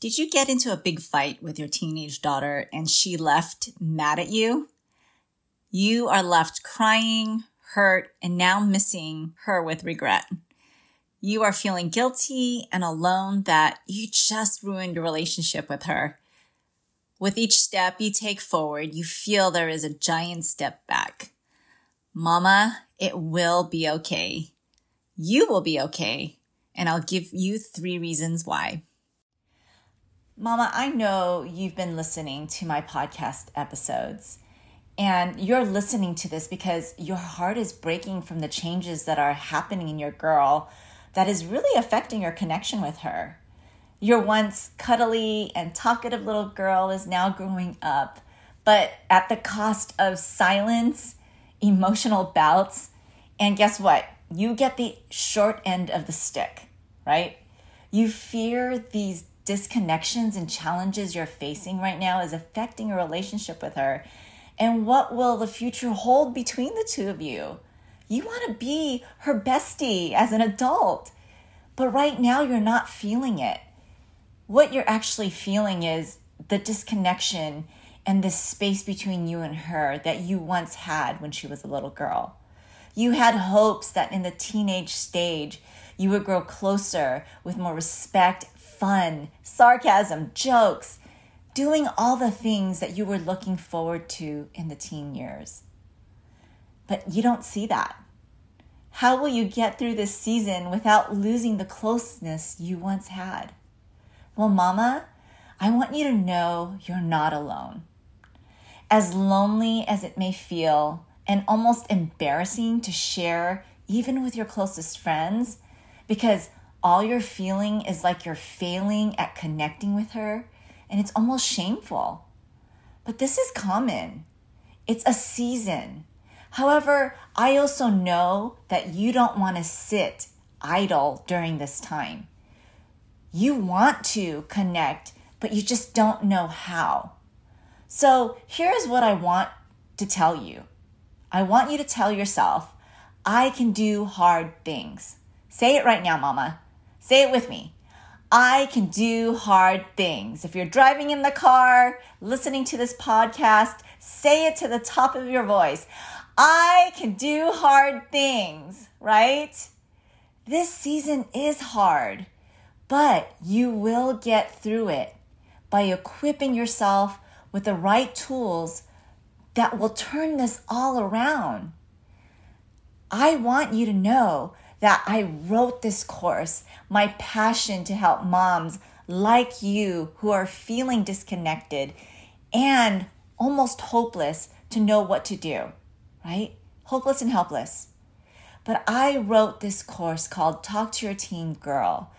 Did you get into a big fight with your teenage daughter and she left mad at you? You are left crying, hurt, and now missing her with regret. You are feeling guilty and alone that you just ruined your relationship with her. With each step you take forward, you feel there is a giant step back. Mama, it will be okay. You will be okay. And I'll give you three reasons why. Mama, I know you've been listening to my podcast episodes, and you're listening to this because your heart is breaking from the changes that are happening in your girl that is really affecting your connection with her. Your once cuddly and talkative little girl is now growing up, but at the cost of silence, emotional bouts, and guess what? You get the short end of the stick, right? You fear these disconnections and challenges you're facing right now is affecting your relationship with her? And what will the future hold between the two of you? You want to be her bestie as an adult, but right now you're not feeling it. What you're actually feeling is the disconnection and the space between you and her that you once had when she was a little girl. You had hopes that in the teenage stage, you would grow closer with more respect fun, sarcasm, jokes, doing all the things that you were looking forward to in the teen years. But you don't see that. How will you get through this season without losing the closeness you once had? Well, Mama, I want you to know you're not alone. As lonely as it may feel, and almost embarrassing to share, even with your closest friends, because all you're feeling is like you're failing at connecting with her, and it's almost shameful. But this is common, it's a season. However, I also know that you don't want to sit idle during this time. You want to connect, but you just don't know how. So here's what I want to tell you I want you to tell yourself, I can do hard things. Say it right now, mama. Say it with me. I can do hard things. If you're driving in the car, listening to this podcast, say it to the top of your voice. I can do hard things, right? This season is hard, but you will get through it by equipping yourself with the right tools that will turn this all around. I want you to know that I wrote this course, my passion to help moms like you who are feeling disconnected and almost hopeless to know what to do, right? Hopeless and helpless. But I wrote this course called Talk to Your Teen Girl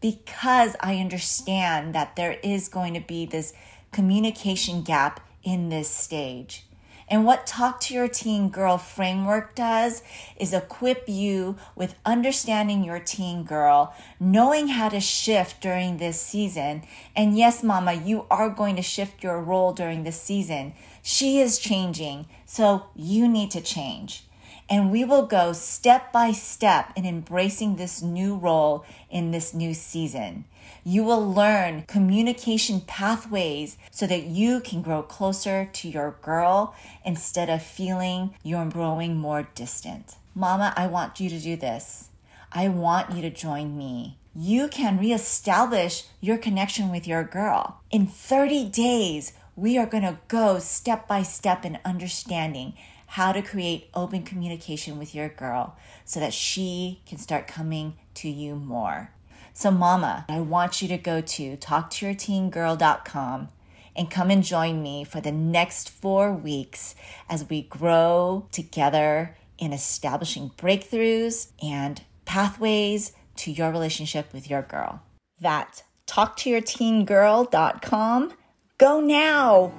because I understand that there is going to be this communication gap in this stage. And what Talk to Your Teen Girl framework does is equip you with understanding your teen girl, knowing how to shift during this season. And yes, mama, you are going to shift your role during this season. She is changing, so you need to change. And we will go step by step in embracing this new role in this new season. You will learn communication pathways so that you can grow closer to your girl instead of feeling you're growing more distant. Mama, I want you to do this. I want you to join me. You can reestablish your connection with your girl. In 30 days, we are going to go step by step in understanding how to create open communication with your girl so that she can start coming to you more. So, Mama, I want you to go to talktoyourteengirl.com and come and join me for the next four weeks as we grow together in establishing breakthroughs and pathways to your relationship with your girl. That talktoyourteengirl.com. Go now.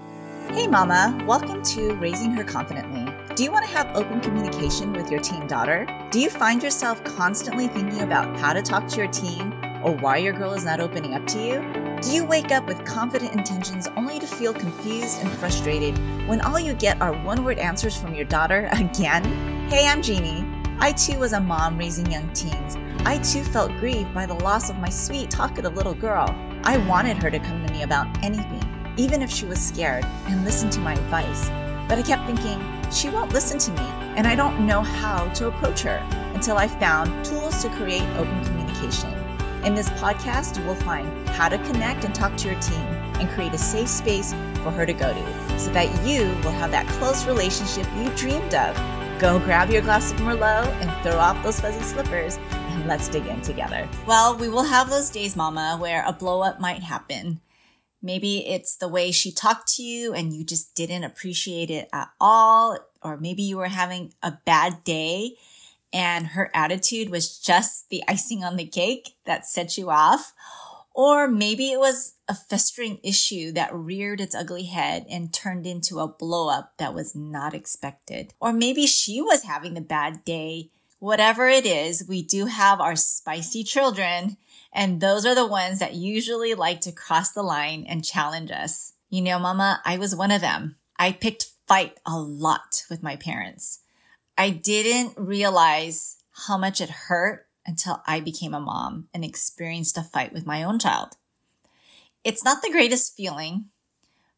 Hey, Mama, welcome to Raising Her Confidently. Do you want to have open communication with your teen daughter? Do you find yourself constantly thinking about how to talk to your teen or why your girl is not opening up to you? Do you wake up with confident intentions only to feel confused and frustrated when all you get are one word answers from your daughter again? Hey, I'm Jeannie. I too was a mom raising young teens. I too felt grieved by the loss of my sweet, talkative little girl. I wanted her to come to me about anything, even if she was scared, and listen to my advice. But I kept thinking, she won't listen to me, and I don't know how to approach her until I found tools to create open communication. In this podcast, you will find how to connect and talk to your team and create a safe space for her to go to so that you will have that close relationship you dreamed of. Go grab your glass of Merlot and throw off those fuzzy slippers and let's dig in together. Well, we will have those days, Mama, where a blow up might happen. Maybe it's the way she talked to you and you just didn't appreciate it at all. Or maybe you were having a bad day and her attitude was just the icing on the cake that set you off. Or maybe it was a festering issue that reared its ugly head and turned into a blow up that was not expected. Or maybe she was having a bad day. Whatever it is, we do have our spicy children, and those are the ones that usually like to cross the line and challenge us. You know, mama, I was one of them. I picked fight a lot with my parents. I didn't realize how much it hurt until I became a mom and experienced a fight with my own child. It's not the greatest feeling.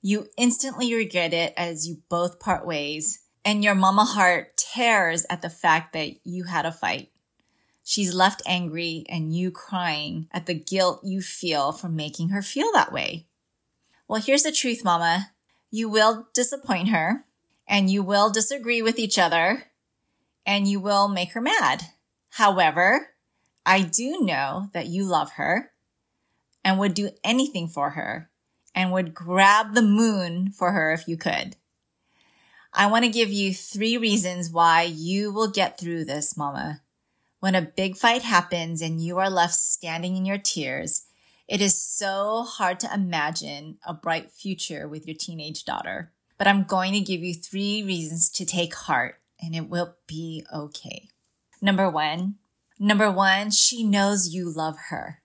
You instantly regret it as you both part ways, and your mama heart tears at the fact that you had a fight. She's left angry and you crying at the guilt you feel for making her feel that way. Well, here's the truth, mama. You will disappoint her and you will disagree with each other and you will make her mad. However, I do know that you love her and would do anything for her and would grab the moon for her if you could. I want to give you three reasons why you will get through this, mama. When a big fight happens and you are left standing in your tears, it is so hard to imagine a bright future with your teenage daughter. But I'm going to give you three reasons to take heart and it will be okay. Number one, Number one, she knows you love her.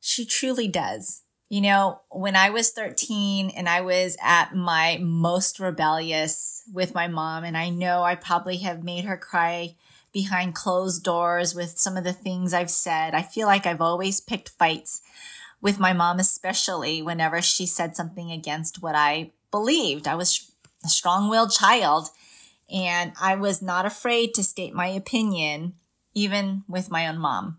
She truly does. You know, when I was 13 and I was at my most rebellious with my mom, and I know I probably have made her cry behind closed doors with some of the things I've said. I feel like I've always picked fights with my mom, especially whenever she said something against what I believed. I was a strong willed child and I was not afraid to state my opinion even with my own mom.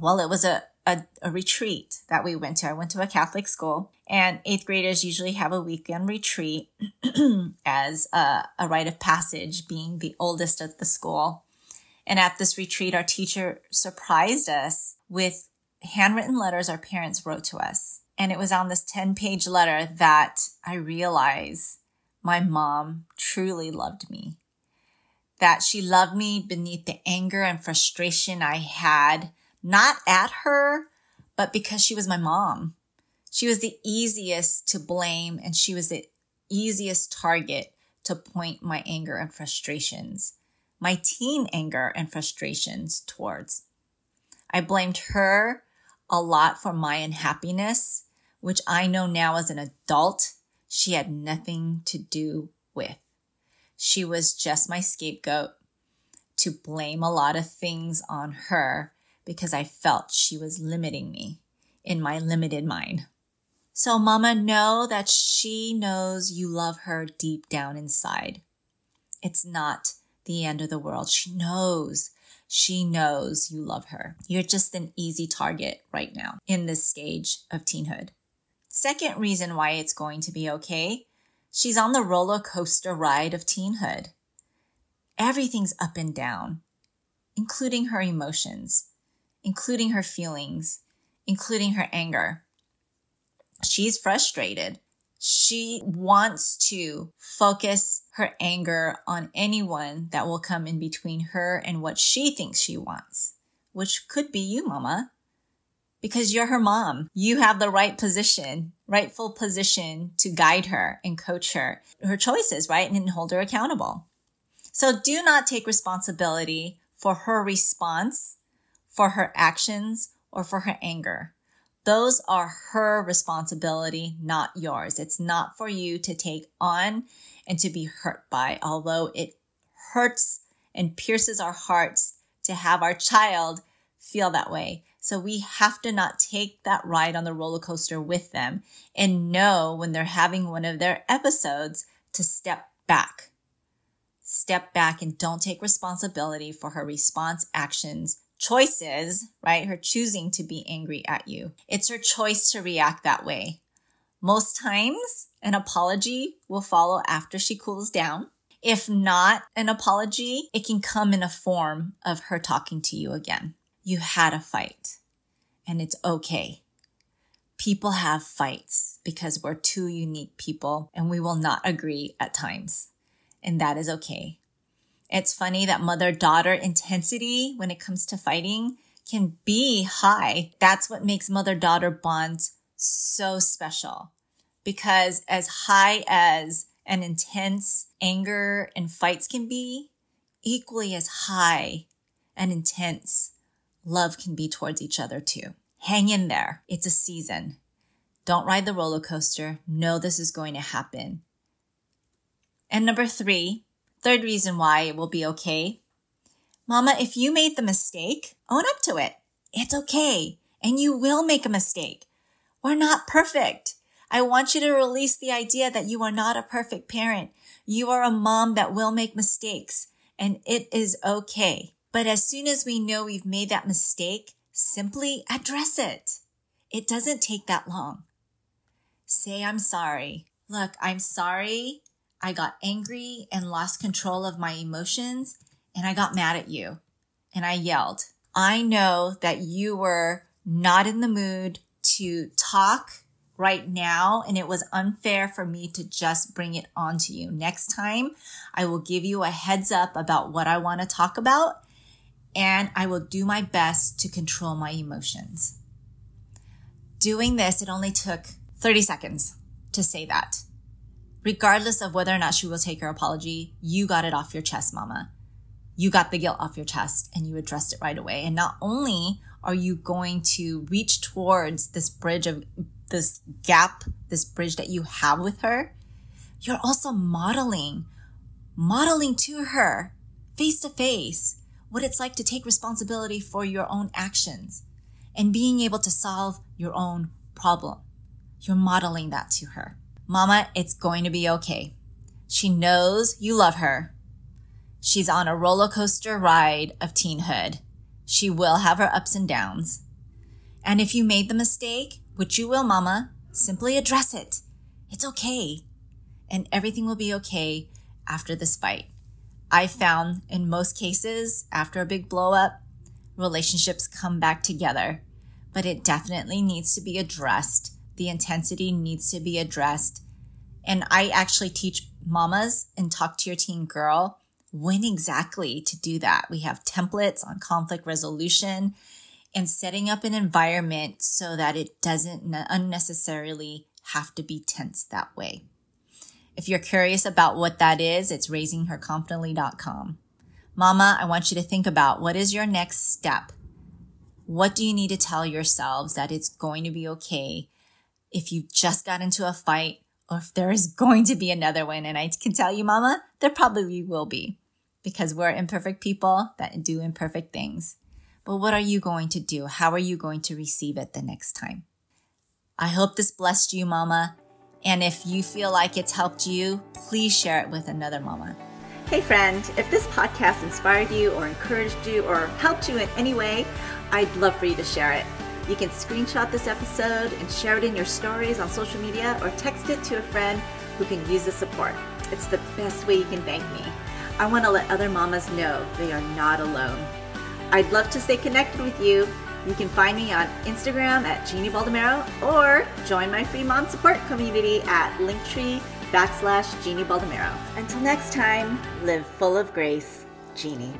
Well, it was a, a, a, retreat that we went to. I went to a Catholic school, and eighth graders usually have a weekend retreat as a, a rite of passage, being the oldest at the school. And at this retreat, our teacher surprised us with handwritten letters our parents wrote to us. And it was on this 10 page letter that I realized my mom truly loved me that she loved me beneath the anger and frustration I had, not at her, but because she was my mom. She was the easiest to blame and she was the easiest target to point my anger and frustrations, my teen anger and frustrations towards. I blamed her a lot for my unhappiness, which I know now as an adult she had nothing to do with. She was just my scapegoat to blame a lot of things on her because I felt she was limiting me in my limited mind. So, Mama, know that she knows you love her deep down inside. It's not the end of the world. She knows. She knows you love her. You're just an easy target right now in this stage of teenhood. Second reason why it's going to be okay She's on the roller coaster ride of teenhood. Everything's up and down, including her emotions, including her feelings, including her anger. She's frustrated. She wants to focus her anger on anyone that will come in between her and what she thinks she wants, which could be you, mama because you're her mom. You have the right position, rightful position to guide her and coach her, her choices, right? And hold her accountable. So do not take responsibility for her response, for her actions, or for her anger. Those are her responsibility, not yours. It's not for you to take on and to be hurt by, although it hurts and pierces our hearts to have our child feel that way So we have to not take that ride on the roller coaster with them and know when they're having one of their episodes to step back. Step back and don't take responsibility for her response actions, choices, right? Her choosing to be angry at you. It's her choice to react that way. Most times, an apology will follow after she cools down. If not an apology, it can come in a form of her talking to you again. You had a fight and it's okay. People have fights because we're two unique people and we will not agree at times. And that is okay. It's funny that mother daughter intensity when it comes to fighting can be high. That's what makes mother daughter bonds so special because as high as an intense anger and fights can be, equally as high and intense love can be towards each other too. Hang in there. It's a season. Don't ride the roller coaster. Know this is going to happen. And number three, third reason why it will be okay. Mama, if you made the mistake, own up to it. It's okay. And you will make a mistake. We're not perfect. I want you to release the idea that you are not a perfect parent. You are a mom that will make mistakes and it is okay. But as soon as we know we've made that mistake, simply address it. It doesn't take that long. Say, I'm sorry. Look, I'm sorry. I got angry and lost control of my emotions and I got mad at you and I yelled. I know that you were not in the mood to talk right now and it was unfair for me to just bring it on to you. Next time, I will give you a heads up about what I want to talk about and I will do my best to control my emotions. Doing this, it only took 30 seconds to say that. Regardless of whether or not she will take her apology, you got it off your chest, mama. You got the guilt off your chest and you addressed it right away. And not only are you going to reach towards this bridge of this gap, this bridge that you have with her, you're also modeling, modeling to her face to face what it's like to take responsibility for your own actions and being able to solve your own problem. You're modeling that to her. Mama, it's going to be okay. She knows you love her. She's on a roller coaster ride of teenhood. She will have her ups and downs. And if you made the mistake, which you will, mama, simply address it. It's okay. And everything will be okay after this fight. I found in most cases, after a big blow up, relationships come back together, but it definitely needs to be addressed. The intensity needs to be addressed. And I actually teach mamas and talk to your teen girl when exactly to do that. We have templates on conflict resolution and setting up an environment so that it doesn't unnecessarily have to be tense that way. If you're curious about what that is, it's raisingherconfidently.com. Mama, I want you to think about what is your next step? What do you need to tell yourselves that it's going to be okay if you just got into a fight or if there is going to be another one? And I can tell you, Mama, there probably will be because we're imperfect people that do imperfect things. But what are you going to do? How are you going to receive it the next time? I hope this blessed you, Mama. And if you feel like it's helped you, please share it with another mama. Hey, friend, if this podcast inspired you or encouraged you or helped you in any way, I'd love for you to share it. You can screenshot this episode and share it in your stories on social media or text it to a friend who can use the support. It's the best way you can thank me. I want to let other mamas know they are not alone. I'd love to stay connected with you. You can find me on Instagram at Jeannie Baldomero or join my free mom support community at Linktree backslash Jeannie Baldomero. Until next time, live full of grace, Jeannie.